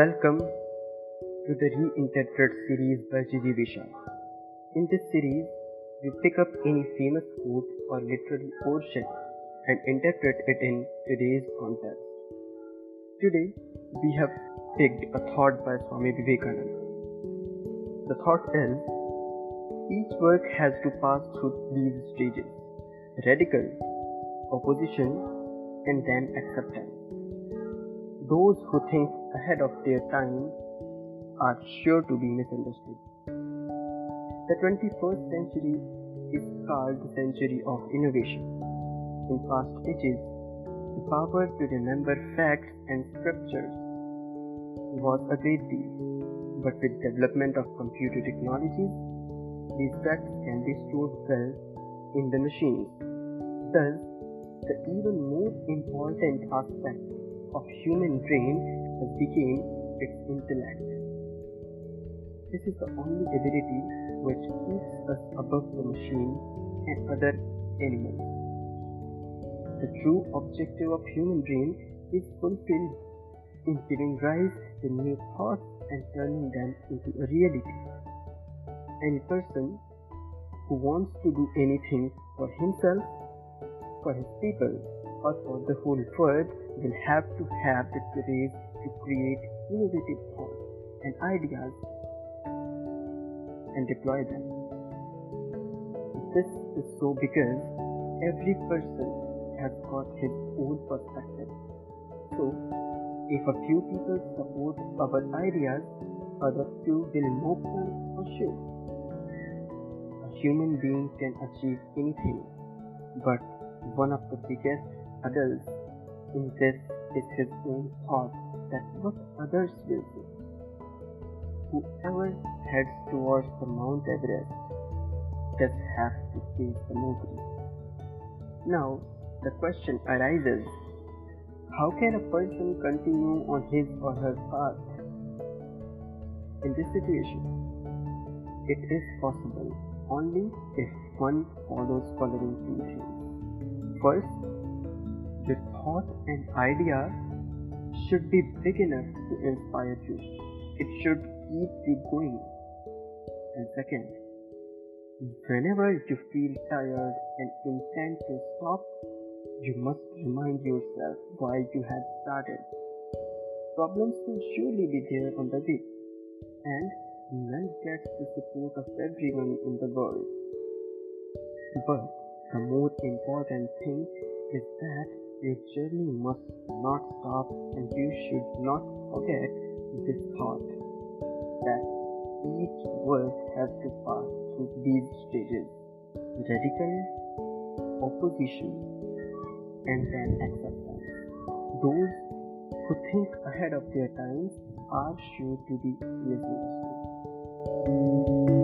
Welcome to the Reinterpret series by Gigi Vishal. In this series, we pick up any famous quote or literary portion and interpret it in today's context. Today, we have picked a thought by Swami Vivekananda. The thought is each work has to pass through these stages radical, opposition, and then acceptance. Those who think ahead of their time are sure to be misunderstood. The 21st century is called the century of innovation. In past ages, the power to remember facts and scriptures was a great deal, but with development of computer technologies, these facts can be stored well in the machines. Thus, the even more important aspect of human brain has became its intellect. This is the only ability which keeps us above the machine and other animals. The true objective of human brain is fulfilled in giving rise to new thoughts and turning them into a reality. Any person who wants to do anything for himself, for his people, or for the whole world will have to have the courage to create innovative thoughts and ideas and deploy them. This is so because every person has got his own perspective. So, if a few people support our ideas, other few will mock them for sure. A human being can achieve anything, but one of the biggest in this is his own thought that what others will say. Whoever heads towards the Mount Everest does have to face the Mowgli. Now, the question arises how can a person continue on his or her path? In this situation, it is possible only if one follows following two. First, your thought and idea should be big enough to inspire you. It should keep you going. And second, whenever you feel tired and intend to stop, you must remind yourself why you had started. Problems will surely be there on the way, and none gets the support of everyone in the world. But the more important thing is that your journey must not stop and you should not forget this thought that each work has to pass through these stages radical, opposition, and then acceptance. Those who think ahead of their times are sure to be misunderstood.